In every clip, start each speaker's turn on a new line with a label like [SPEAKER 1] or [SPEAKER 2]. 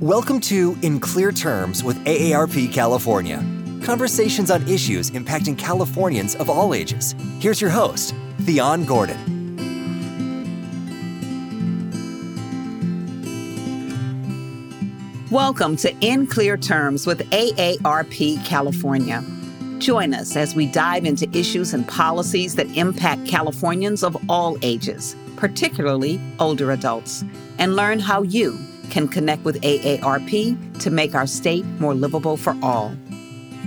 [SPEAKER 1] Welcome to In Clear Terms with AARP California. Conversations on issues impacting Californians of all ages. Here's your host, Thyonne Gordon.
[SPEAKER 2] Welcome to In Clear Terms with AARP California. Join us as we dive into issues and policies that impact Californians of all ages, particularly older adults, and learn how you can connect with AARP to make our state more livable for all.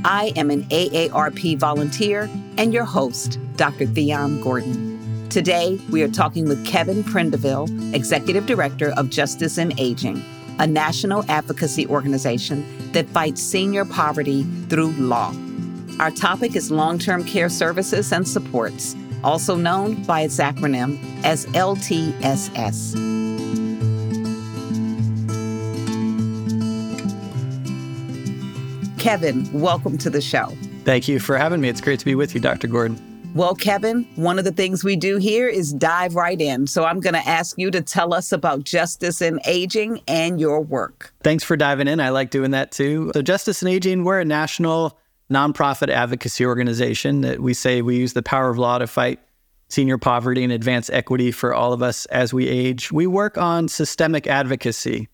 [SPEAKER 2] I am an AARP volunteer and your host, Dr. Thyonne Gordon. Today, we are talking with Kevin Prindiville, Executive Director of Justice in Aging, a national advocacy organization that fights senior poverty through law. Our topic is long term care services and supports, also known by its acronym as LTSS. Kevin, welcome to the show.
[SPEAKER 3] Thank you for having me. It's great to be with you, Dr. Gordon.
[SPEAKER 2] Well, Kevin, one of the things we do here is dive right in. So I'm going to ask you to tell us about Justice in Aging and your work.
[SPEAKER 3] Thanks for diving in. I like doing that too. So, Justice in Aging, we're a national nonprofit advocacy organization that we say we use the power of law to fight senior poverty and advance equity for all of us as we age. We work on systemic advocacy.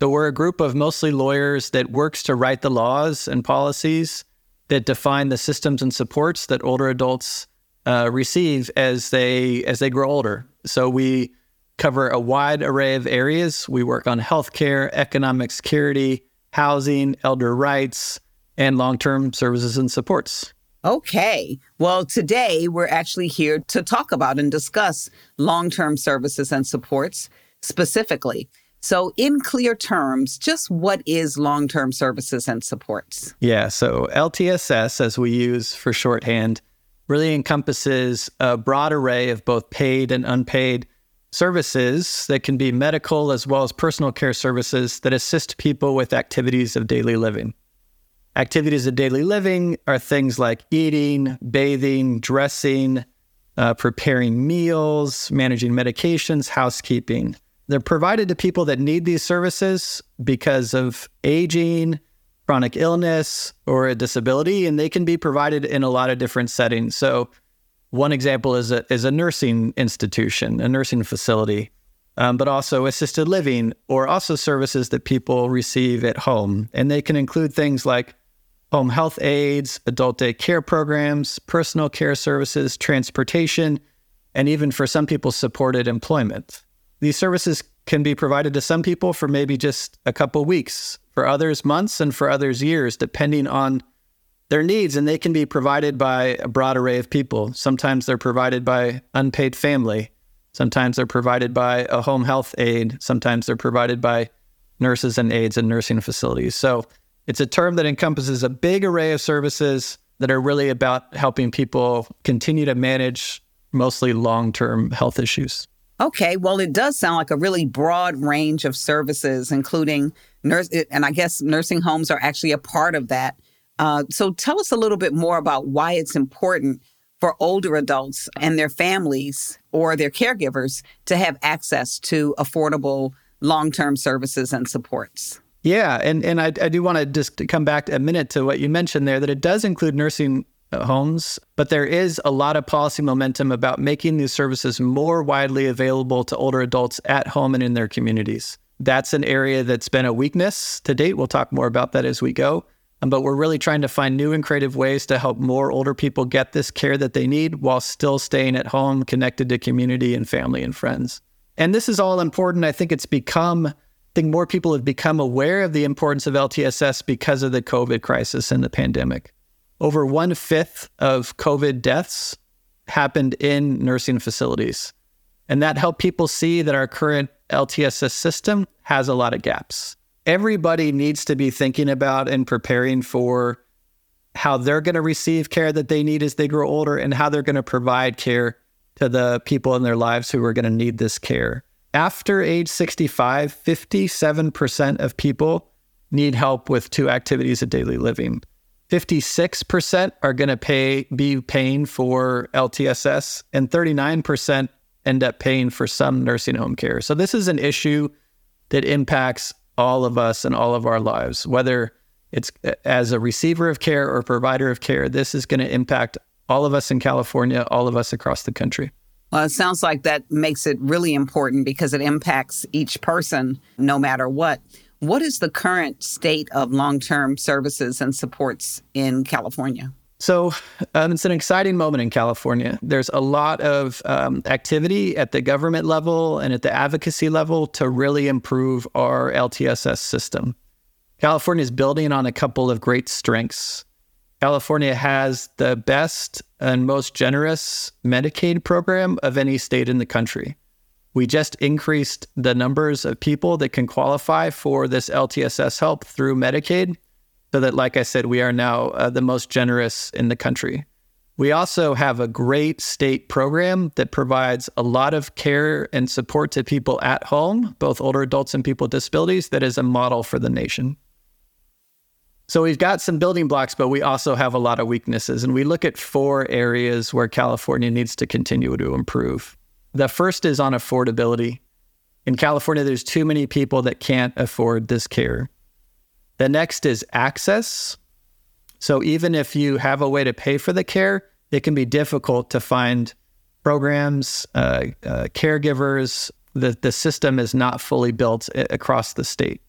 [SPEAKER 3] So we're a group of mostly lawyers that works to write the laws and policies that define the systems and supports that older adults uh, receive as they as they grow older. So we cover a wide array of areas. We work on healthcare, economic security, housing, elder rights, and long-term services and supports.
[SPEAKER 2] Okay. Well, today we're actually here to talk about and discuss long term services and supports specifically. So, in clear terms, just what is long term services and supports?
[SPEAKER 3] Yeah, so LTSS, as we use for shorthand, really encompasses a broad array of both paid and unpaid services that can be medical as well as personal care services that assist people with activities of daily living. Activities of daily living are things like eating, bathing, dressing, uh, preparing meals, managing medications, housekeeping. They're provided to people that need these services because of aging, chronic illness, or a disability, and they can be provided in a lot of different settings. So, one example is a, is a nursing institution, a nursing facility, um, but also assisted living, or also services that people receive at home. And they can include things like home health aides, adult day care programs, personal care services, transportation, and even for some people, supported employment. These services can be provided to some people for maybe just a couple weeks, for others months, and for others years, depending on their needs. And they can be provided by a broad array of people. Sometimes they're provided by unpaid family. Sometimes they're provided by a home health aide. Sometimes they're provided by nurses and aides in nursing facilities. So it's a term that encompasses a big array of services that are really about helping people continue to manage mostly long term health issues.
[SPEAKER 2] Okay, well, it does sound like a really broad range of services, including nurse, and I guess nursing homes are actually a part of that. Uh, so, tell us a little bit more about why it's important for older adults and their families or their caregivers to have access to affordable long-term services and supports.
[SPEAKER 3] Yeah, and and I, I do want to just come back a minute to what you mentioned there that it does include nursing homes, but there is a lot of policy momentum about making these services more widely available to older adults at home and in their communities. That's an area that's been a weakness to date. We'll talk more about that as we go. Um, but we're really trying to find new and creative ways to help more older people get this care that they need while still staying at home, connected to community and family and friends. And this is all important. I think it's become, I think more people have become aware of the importance of LTSS because of the COVID crisis and the pandemic over one fifth of COVID deaths happened in nursing facilities. And that helped people see that our current LTSS system has a lot of gaps. Everybody needs to be thinking about and preparing for how they're going to receive care that they need as they grow older and how they're going to provide care to the people in their lives who are going to need this care. After age 65, 57% of people need help with two activities of daily living. 56% are going to pay be paying for LTSS and 39% end up paying for some nursing home care. So this is an issue that impacts all of us and all of our lives, whether it's as a receiver of care or provider of care. This is going to impact all of us in California, all of us across the country.
[SPEAKER 2] Well, it sounds like that makes it really important because it impacts each person no matter what. What is the current state of long term services and supports in California?
[SPEAKER 3] So um, it's an exciting moment in California. There's a lot of um, activity at the government level and at the advocacy level to really improve our LTSS system. California is building on a couple of great strengths. California has the best and most generous Medicaid program of any state in the country. We just increased the numbers of people that can qualify for this LTSS help through Medicaid so that, like I said, we are now uh, the most generous in the country. We also have a great state program that provides a lot of care and support to people at home, both older adults and people with disabilities, that is a model for the nation. So we've got some building blocks, but we also have a lot of weaknesses. And we look at four areas where California needs to continue to improve. The first is on affordability. In California, there's too many people that can't afford this care. The next is access. So even if you have a way to pay for the care, it can be difficult to find programs, uh, uh, caregivers. The, the system is not fully built across the state.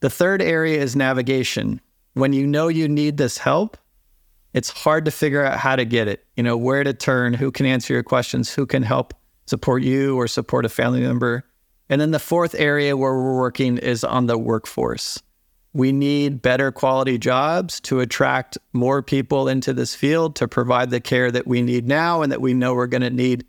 [SPEAKER 3] The third area is navigation. When you know you need this help, it's hard to figure out how to get it, you know, where to turn, who can answer your questions, who can help support you or support a family member. And then the fourth area where we're working is on the workforce. We need better quality jobs to attract more people into this field to provide the care that we need now and that we know we're going to need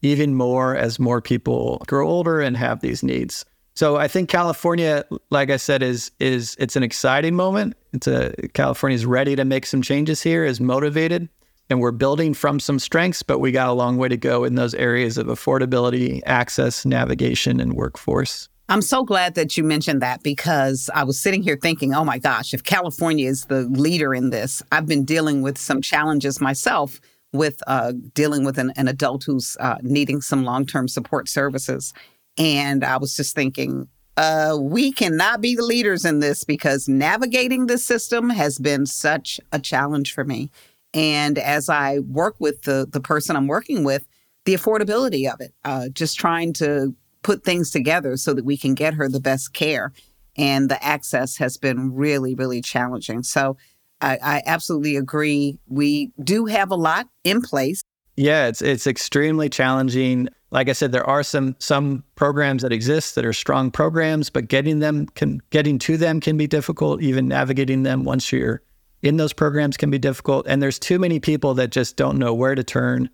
[SPEAKER 3] even more as more people grow older and have these needs. So I think California, like I said, is is it's an exciting moment. It's a California's ready to make some changes here, is motivated, and we're building from some strengths, but we got a long way to go in those areas of affordability, access, navigation, and workforce.
[SPEAKER 2] I'm so glad that you mentioned that because I was sitting here thinking, oh my gosh, if California is the leader in this, I've been dealing with some challenges myself with uh, dealing with an, an adult who's uh, needing some long term support services. And I was just thinking, uh, we cannot be the leaders in this because navigating this system has been such a challenge for me. And as I work with the, the person I'm working with, the affordability of it, uh, just trying to put things together so that we can get her the best care. And the access has been really, really challenging. So I, I absolutely agree. We do have a lot in place.
[SPEAKER 3] Yeah, it's it's extremely challenging. Like I said, there are some some programs that exist that are strong programs, but getting them can getting to them can be difficult. Even navigating them once you're in those programs can be difficult. And there's too many people that just don't know where to turn,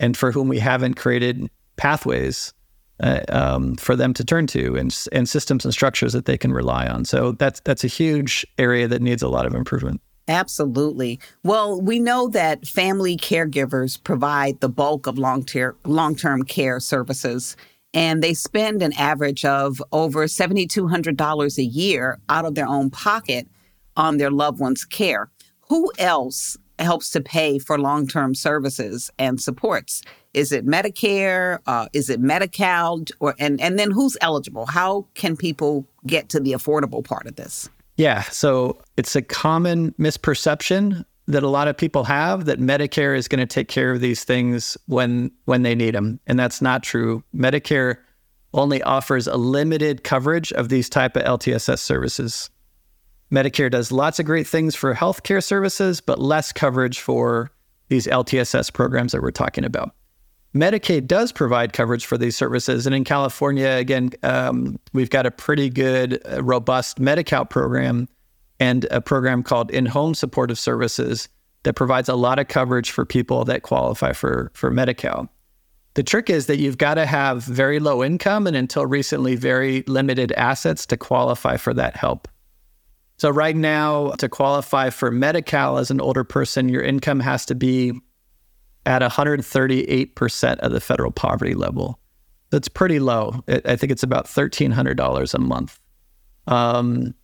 [SPEAKER 3] and for whom we haven't created pathways uh, um, for them to turn to and, and systems and structures that they can rely on. So that's that's a huge area that needs a lot of improvement.
[SPEAKER 2] Absolutely. Well, we know that family caregivers provide the bulk of long-term long-term care services and they spend an average of over $7200 a year out of their own pocket on their loved one's care. Who else helps to pay for long-term services and supports? Is it Medicare? Uh, is it Medi-Cal? Or and and then who's eligible? How can people get to the affordable part of this?
[SPEAKER 3] Yeah, so it's a common misperception that a lot of people have that Medicare is going to take care of these things when when they need them, and that's not true. Medicare only offers a limited coverage of these type of LTSS services. Medicare does lots of great things for healthcare services, but less coverage for these LTSS programs that we're talking about. Medicaid does provide coverage for these services. And in California, again, um, we've got a pretty good, uh, robust Medi Cal program and a program called In Home Supportive Services that provides a lot of coverage for people that qualify for, for Medi Cal. The trick is that you've got to have very low income and until recently, very limited assets to qualify for that help. So, right now, to qualify for Medi Cal as an older person, your income has to be at 138% of the federal poverty level. That's pretty low. I think it's about $1,300 a month. Um,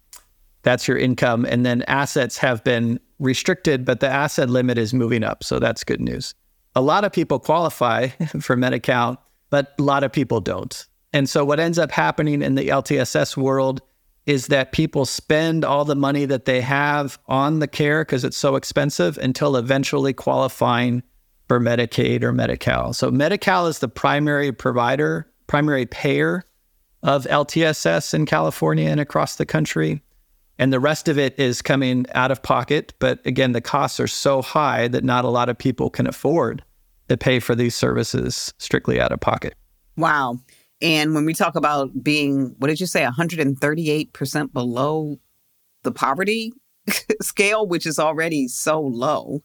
[SPEAKER 3] that's your income. And then assets have been restricted, but the asset limit is moving up. So that's good news. A lot of people qualify for Medi Cal, but a lot of people don't. And so what ends up happening in the LTSS world is that people spend all the money that they have on the care because it's so expensive until eventually qualifying for Medicaid or Medi Cal. So Medi Cal is the primary provider, primary payer of LTSS in California and across the country. And the rest of it is coming out of pocket. But again, the costs are so high that not a lot of people can afford to pay for these services strictly out of pocket.
[SPEAKER 2] Wow. And when we talk about being, what did you say, 138% below the poverty scale, which is already so low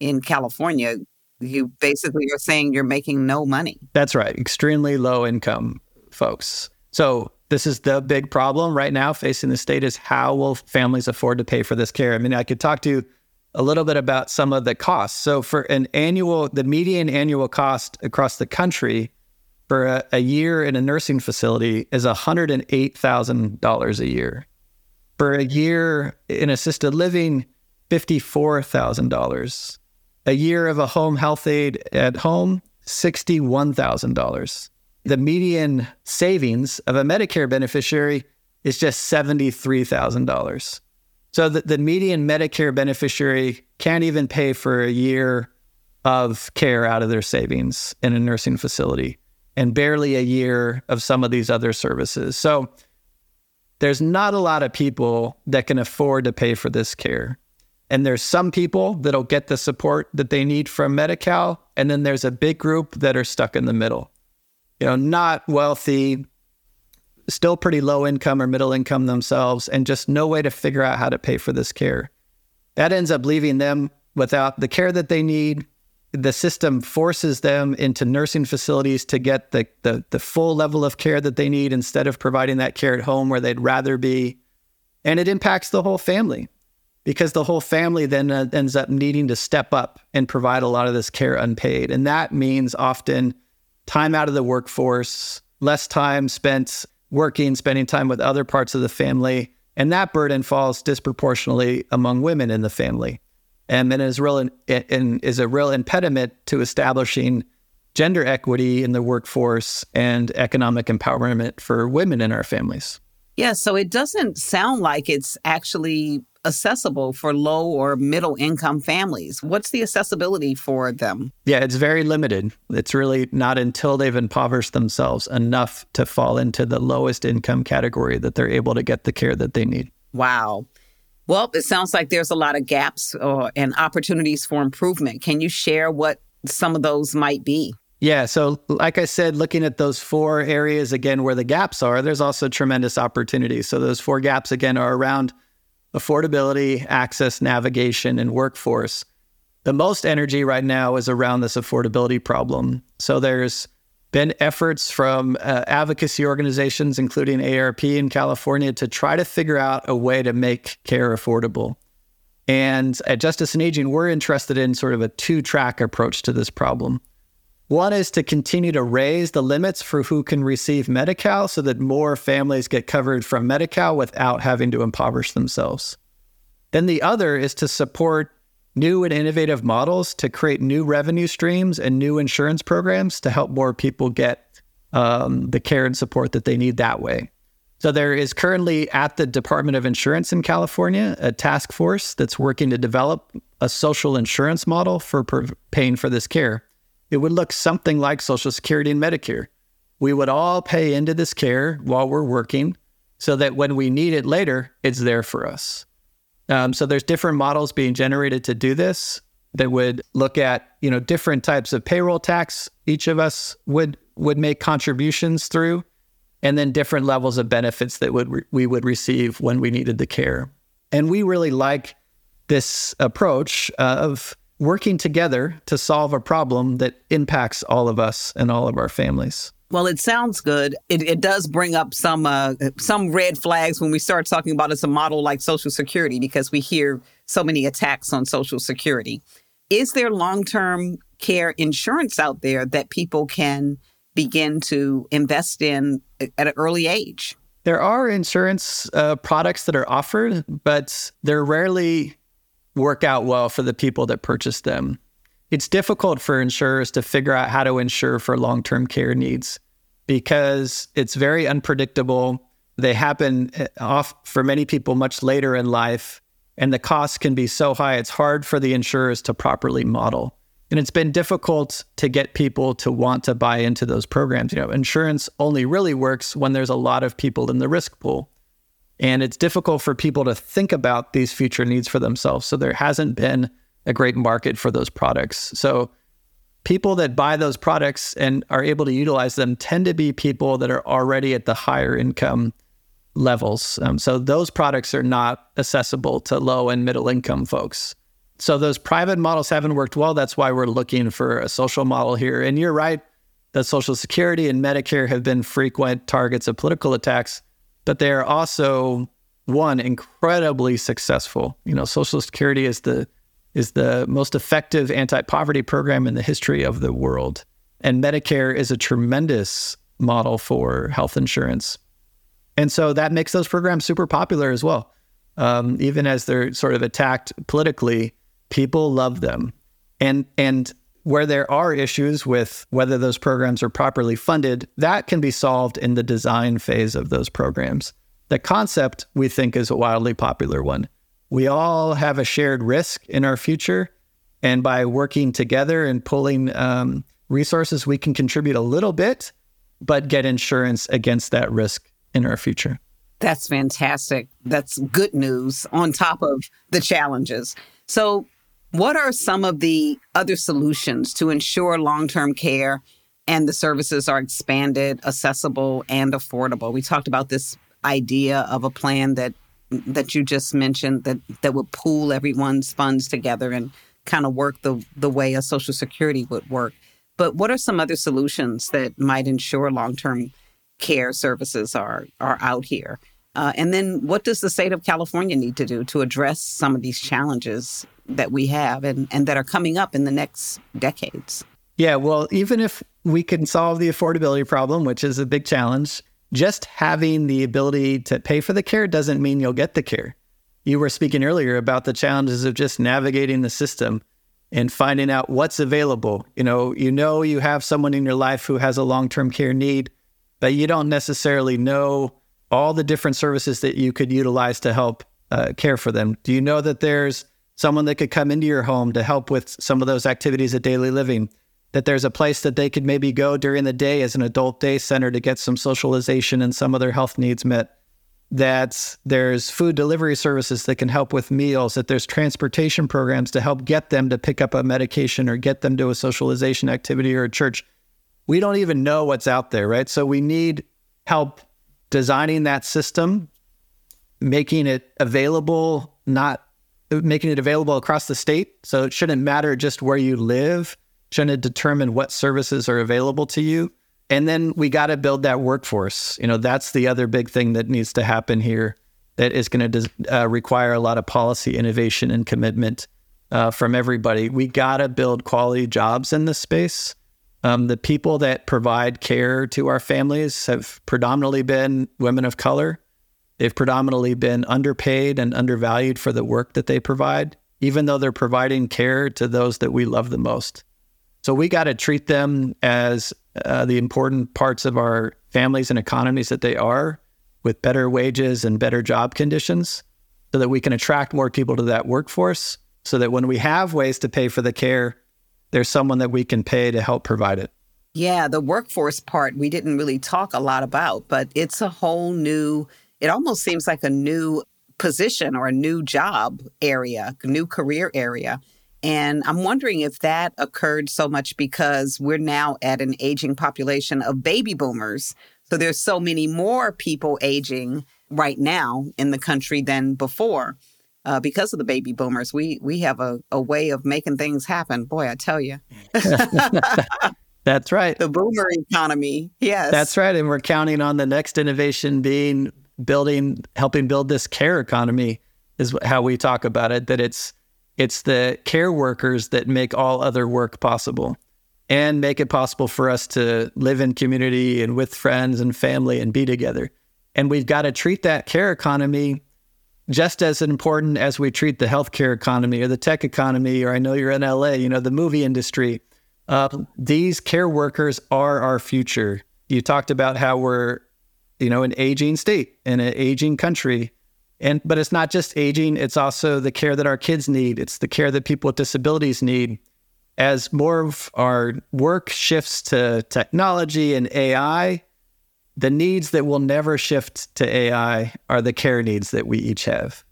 [SPEAKER 2] in California, you basically are saying you're making no money.
[SPEAKER 3] That's right. Extremely low income folks. So this is the big problem right now facing the state is how will families afford to pay for this care? I mean, I could talk to you a little bit about some of the costs. So for an annual, the median annual cost across the country for a, a year in a nursing facility is $108,000 a year. For a year in assisted living, $54,000. A year of a home health aide at home, $61,000. The median savings of a Medicare beneficiary is just $73,000. So the, the median Medicare beneficiary can't even pay for a year of care out of their savings in a nursing facility and barely a year of some of these other services. So there's not a lot of people that can afford to pay for this care. And there's some people that'll get the support that they need from Medi-Cal, and then there's a big group that are stuck in the middle. You know, not wealthy, still pretty low income or middle income themselves, and just no way to figure out how to pay for this care. That ends up leaving them without the care that they need, the system forces them into nursing facilities to get the, the, the full level of care that they need instead of providing that care at home where they'd rather be. And it impacts the whole family because the whole family then uh, ends up needing to step up and provide a lot of this care unpaid. And that means often time out of the workforce, less time spent working, spending time with other parts of the family. And that burden falls disproportionately among women in the family and then is real in, in, is a real impediment to establishing gender equity in the workforce and economic empowerment for women in our families.
[SPEAKER 2] Yeah, so it doesn't sound like it's actually accessible for low or middle income families. What's the accessibility for them?
[SPEAKER 3] Yeah, it's very limited. It's really not until they've impoverished themselves enough to fall into the lowest income category that they're able to get the care that they need.
[SPEAKER 2] Wow. Well, it sounds like there's a lot of gaps uh, and opportunities for improvement. Can you share what some of those might be?
[SPEAKER 3] Yeah. So, like I said, looking at those four areas again where the gaps are, there's also tremendous opportunities. So, those four gaps again are around affordability, access, navigation, and workforce. The most energy right now is around this affordability problem. So, there's been efforts from uh, advocacy organizations, including ARP in California, to try to figure out a way to make care affordable. And at Justice in Aging, we're interested in sort of a two track approach to this problem. One is to continue to raise the limits for who can receive Medi Cal so that more families get covered from Medi Cal without having to impoverish themselves. Then the other is to support new and innovative models to create new revenue streams and new insurance programs to help more people get um, the care and support that they need that way. So, there is currently at the Department of Insurance in California a task force that's working to develop a social insurance model for paying for this care. It would look something like Social Security and Medicare. We would all pay into this care while we're working so that when we need it later, it's there for us. Um, so there's different models being generated to do this that would look at you know different types of payroll tax each of us would would make contributions through, and then different levels of benefits that would re- we would receive when we needed the care. And we really like this approach of working together to solve a problem that impacts all of us and all of our families.
[SPEAKER 2] Well, it sounds good. It, it does bring up some uh, some red flags when we start talking about it's a model like Social Security because we hear so many attacks on Social Security. Is there long term care insurance out there that people can begin to invest in at an early age?
[SPEAKER 3] There are insurance uh, products that are offered, but they're rarely work out well for the people that purchase them it's difficult for insurers to figure out how to insure for long term care needs because it's very unpredictable. they happen uh, off for many people much later in life, and the costs can be so high, it's hard for the insurers to properly model. And it's been difficult to get people to want to buy into those programs. You know, insurance only really works when there's a lot of people in the risk pool. And it's difficult for people to think about these future needs for themselves. So there hasn't been a great market for those products. So people that buy those products and are able to utilize them tend to be people that are already at the higher income levels. Um, so those products are not accessible to low and middle income folks. So those private models haven't worked well. That's why we're looking for a social model here. And you're right that Social Security and Medicare have been frequent targets of political attacks, but they're also one incredibly successful. You know, Social Security is the is the most effective anti-poverty program in the history of the world. And Medicare is a tremendous model for health insurance. And so that makes those programs super popular as well. Um, even as they're sort of attacked politically, people love them. And and where there are issues with whether those programs are properly funded, that can be solved in the design phase of those programs. The concept we think is a wildly popular one we all have a shared risk in our future. And by working together and pulling um, resources, we can contribute a little bit, but get insurance against that risk in our future.
[SPEAKER 2] That's fantastic. That's good news on top of the challenges. So, what are some of the other solutions to ensure long term care and the services are expanded, accessible, and affordable? We talked about this idea of a plan that that you just mentioned that that would pool everyone's funds together and kind of work the the way a social security would work. But what are some other solutions that might ensure long term care services are are out here? Uh, and then what does the state of California need to do to address some of these challenges that we have and, and that are coming up in the next decades?
[SPEAKER 3] Yeah, well, even if we can solve the affordability problem, which is a big challenge, just having the ability to pay for the care doesn't mean you'll get the care. You were speaking earlier about the challenges of just navigating the system and finding out what's available. You know, you know you have someone in your life who has a long-term care need, but you don't necessarily know all the different services that you could utilize to help uh, care for them. Do you know that there's someone that could come into your home to help with some of those activities of daily living? That there's a place that they could maybe go during the day as an adult day center to get some socialization and some of their health needs met. That there's food delivery services that can help with meals, that there's transportation programs to help get them to pick up a medication or get them to a socialization activity or a church. We don't even know what's out there, right? So we need help designing that system, making it available, not making it available across the state. So it shouldn't matter just where you live trying to determine what services are available to you. And then we got to build that workforce. You know, that's the other big thing that needs to happen here that is going to uh, require a lot of policy innovation and commitment uh, from everybody. We got to build quality jobs in this space. Um, the people that provide care to our families have predominantly been women of color. They've predominantly been underpaid and undervalued for the work that they provide, even though they're providing care to those that we love the most. So we got to treat them as uh, the important parts of our families and economies that they are with better wages and better job conditions so that we can attract more people to that workforce so that when we have ways to pay for the care, there's someone that we can pay to help provide it.
[SPEAKER 2] Yeah, the workforce part we didn't really talk a lot about, but it's a whole new, it almost seems like a new position or a new job area, new career area. And I'm wondering if that occurred so much because we're now at an aging population of baby boomers. So there's so many more people aging right now in the country than before. Uh, because of the baby boomers, we we have a, a way of making things happen. Boy, I tell you.
[SPEAKER 3] That's right.
[SPEAKER 2] The boomer economy. Yes.
[SPEAKER 3] That's right. And we're counting on the next innovation being building, helping build this care economy, is how we talk about it. That it's it's the care workers that make all other work possible and make it possible for us to live in community and with friends and family and be together. And we've got to treat that care economy just as important as we treat the healthcare economy or the tech economy, or I know you're in LA, you know, the movie industry. Uh, these care workers are our future. You talked about how we're you know, an aging state and an aging country. And but it's not just aging, it's also the care that our kids need. It's the care that people with disabilities need. As more of our work shifts to technology and AI, the needs that will never shift to AI are the care needs that we each have.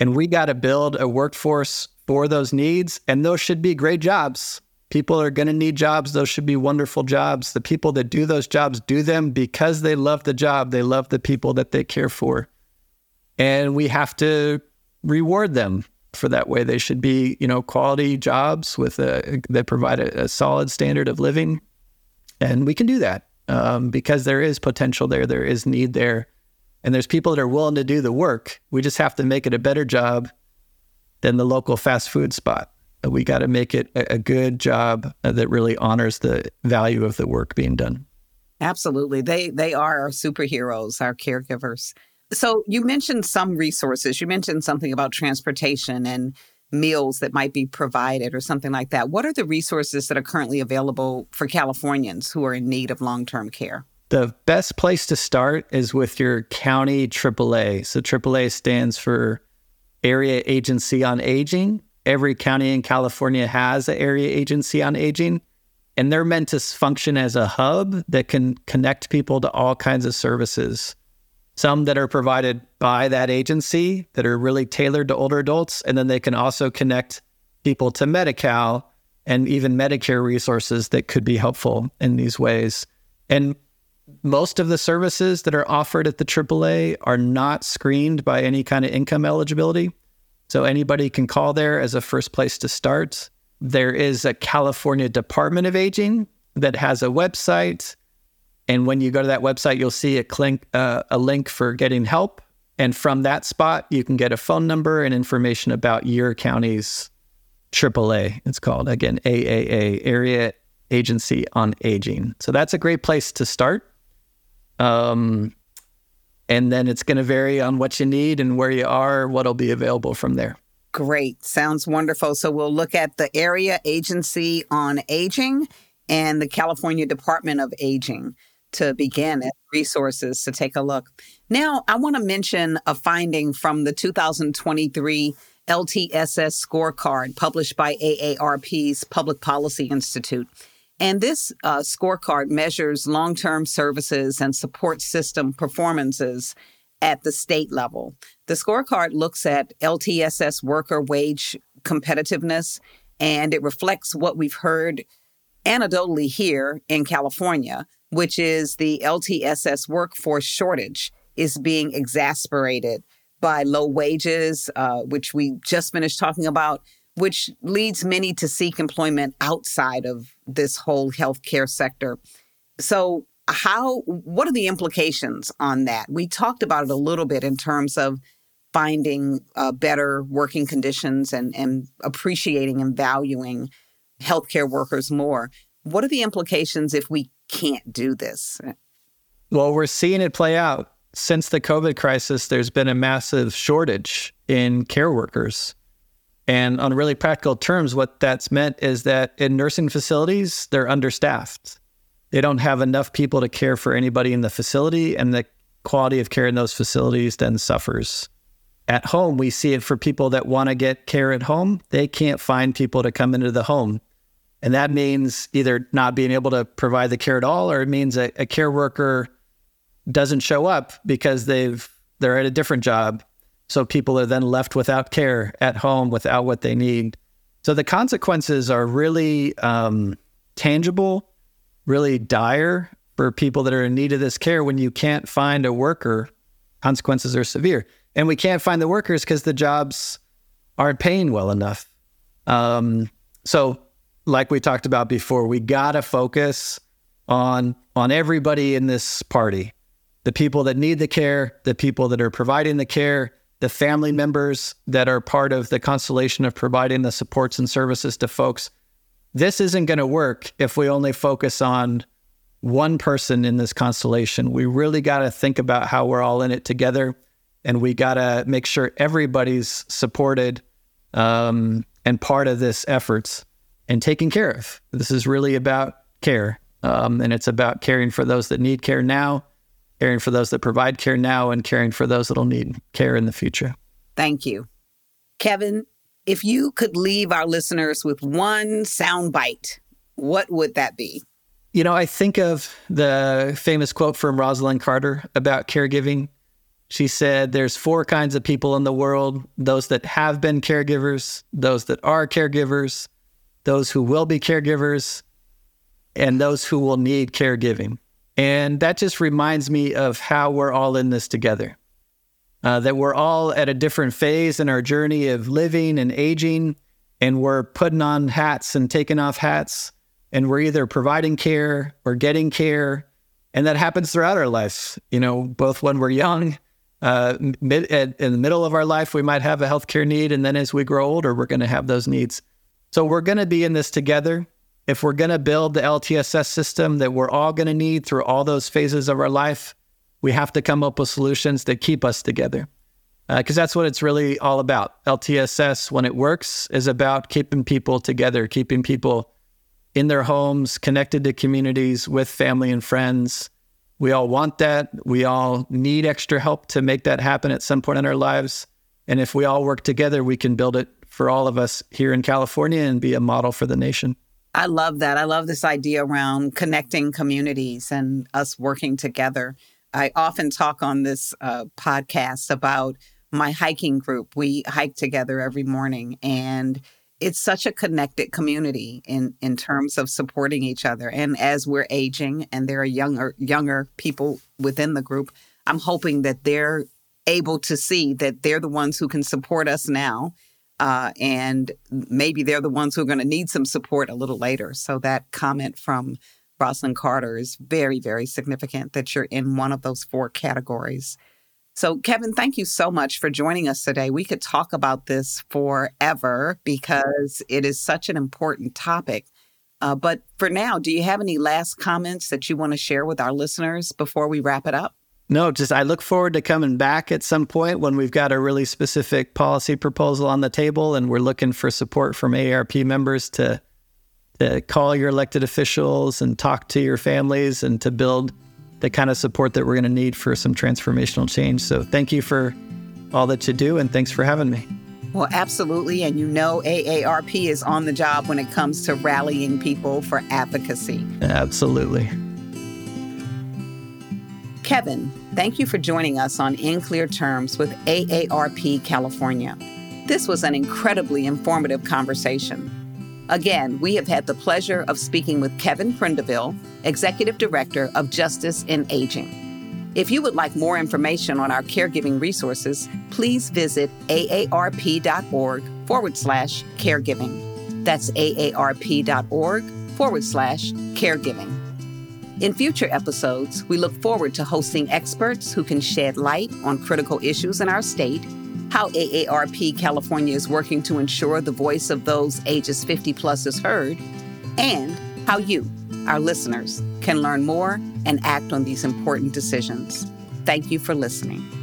[SPEAKER 3] And we got to build a workforce for those needs, and those should be great jobs. People are going to need jobs. Those should be wonderful jobs. The people that do those jobs do them because they love the job. They love the people that they care for. And we have to reward them for that way. They should be, you know, quality jobs with a, that provide a, a solid standard of living. And we can do that um, because there is potential there, there is need there, and there's people that are willing to do the work. We just have to make it a better job than the local fast food spot. We got to make it a, a good job that really honors the value of the work being done.
[SPEAKER 2] Absolutely, they they are our superheroes, our caregivers. So you mentioned some resources. You mentioned something about transportation and meals that might be provided or something like that. What are the resources that are currently available for Californians who are in need of long term care?
[SPEAKER 3] The best place to start is with your county AAA. So, AAA stands for Area Agency on Aging. Every county in California has an area agency on aging, and they're meant to function as a hub that can connect people to all kinds of services some that are provided by that agency that are really tailored to older adults. And then they can also connect people to Medi Cal and even Medicare resources that could be helpful in these ways. And most of the services that are offered at the AAA are not screened by any kind of income eligibility. So anybody can call there as a first place to start. There is a California Department of Aging that has a website and when you go to that website, you'll see a, clink, uh, a link for getting help. And from that spot, you can get a phone number and information about your county's AAA. It's called, again, AAA, Area Agency on Aging. So that's a great place to start. Um, and then it's going to vary on what you need and where you are, what'll be available from there.
[SPEAKER 2] Great. Sounds wonderful. So we'll look at the Area Agency on Aging and the California Department of Aging to begin as resources to take a look. Now, I want to mention a finding from the 2023 LTSS scorecard published by AARP's Public Policy Institute. And this uh, scorecard measures long term services and support system performances at the state level. The scorecard looks at LTSS worker wage competitiveness and it reflects what we've heard anecdotally here in California which is the LTSS workforce shortage, is being exacerbated by low wages, uh, which we just finished talking about, which leads many to seek employment outside of this whole healthcare sector. So, how, what are the implications on that? We talked about it a little bit in terms of finding uh, better working conditions and, and appreciating and valuing healthcare workers more. What are the implications if we can't do this?
[SPEAKER 3] Well, we're seeing it play out. Since the COVID crisis, there's been a massive shortage in care workers. And on really practical terms, what that's meant is that in nursing facilities, they're understaffed. They don't have enough people to care for anybody in the facility, and the quality of care in those facilities then suffers. At home, we see it for people that want to get care at home. They can't find people to come into the home and that means either not being able to provide the care at all, or it means a, a care worker doesn't show up because they've they're at a different job. So people are then left without care at home without what they need. So the consequences are really um, tangible, really dire for people that are in need of this care. When you can't find a worker, consequences are severe. And we can't find the workers because the jobs aren't paying well enough. Um, so like we talked about before, we got to focus on on everybody in this party. The people that need the care, the people that are providing the care, the family members that are part of the constellation of providing the supports and services to folks. This isn't going to work if we only focus on one person in this constellation. We really got to think about how we're all in it together, and we got to make sure everybody's supported um, and part of this efforts and taken care of. This is really about care. Um, and it's about caring for those that need care now caring for those that provide care now and caring for those that'll need care in the future.
[SPEAKER 2] Thank you. Kevin, if you could leave our listeners with one sound bite, what would that be?
[SPEAKER 3] You know, I think of the famous quote from Rosalynn Carter about caregiving. She said, There's four kinds of people in the world those that have been caregivers, those that are caregivers, those who will be caregivers, and those who will need caregiving. And that just reminds me of how we're all in this together. Uh, that we're all at a different phase in our journey of living and aging, and we're putting on hats and taking off hats, and we're either providing care or getting care. And that happens throughout our lives, you know, both when we're young, uh, mid, in the middle of our life, we might have a healthcare need. And then as we grow older, we're going to have those needs. So we're going to be in this together if we're going to build the LTSS system that we're all going to need through all those phases of our life, we have to come up with solutions that keep us together. Because uh, that's what it's really all about. LTSS, when it works, is about keeping people together, keeping people in their homes, connected to communities with family and friends. We all want that. We all need extra help to make that happen at some point in our lives. And if we all work together, we can build it for all of us here in California and be a model for the nation.
[SPEAKER 2] I love that. I love this idea around connecting communities and us working together. I often talk on this uh, podcast about my hiking group. We hike together every morning, and it's such a connected community in in terms of supporting each other. And as we're aging, and there are younger younger people within the group, I'm hoping that they're able to see that they're the ones who can support us now uh, and maybe they're the ones who are going to need some support a little later. So that comment from Rosalynn Carter is very, very significant that you're in one of those four categories. So, Kevin, thank you so much for joining us today. We could talk about this forever because it is such an important topic. Uh, but for now, do you have any last comments that you want to share with our listeners before we wrap it up?
[SPEAKER 3] No, just I look forward to coming back at some point when we've got a really specific policy proposal on the table and we're looking for support from AARP members to to call your elected officials and talk to your families and to build the kind of support that we're going to need for some transformational change. So thank you for all that you do and thanks for having me.
[SPEAKER 2] Well, absolutely. And you know, AARP is on the job when it comes to rallying people for advocacy.
[SPEAKER 3] Absolutely.
[SPEAKER 2] Kevin, thank you for joining us on In Clear Terms with AARP California. This was an incredibly informative conversation. Again, we have had the pleasure of speaking with Kevin Prindiville, Executive Director of Justice in Aging. If you would like more information on our caregiving resources, please visit aarp.org forward slash caregiving. That's aarp.org forward slash caregiving. In future episodes, we look forward to hosting experts who can shed light on critical issues in our state, how AARP California is working to ensure the voice of those ages 50 plus is heard, and how you, our listeners, can learn more and act on these important decisions. Thank you for listening.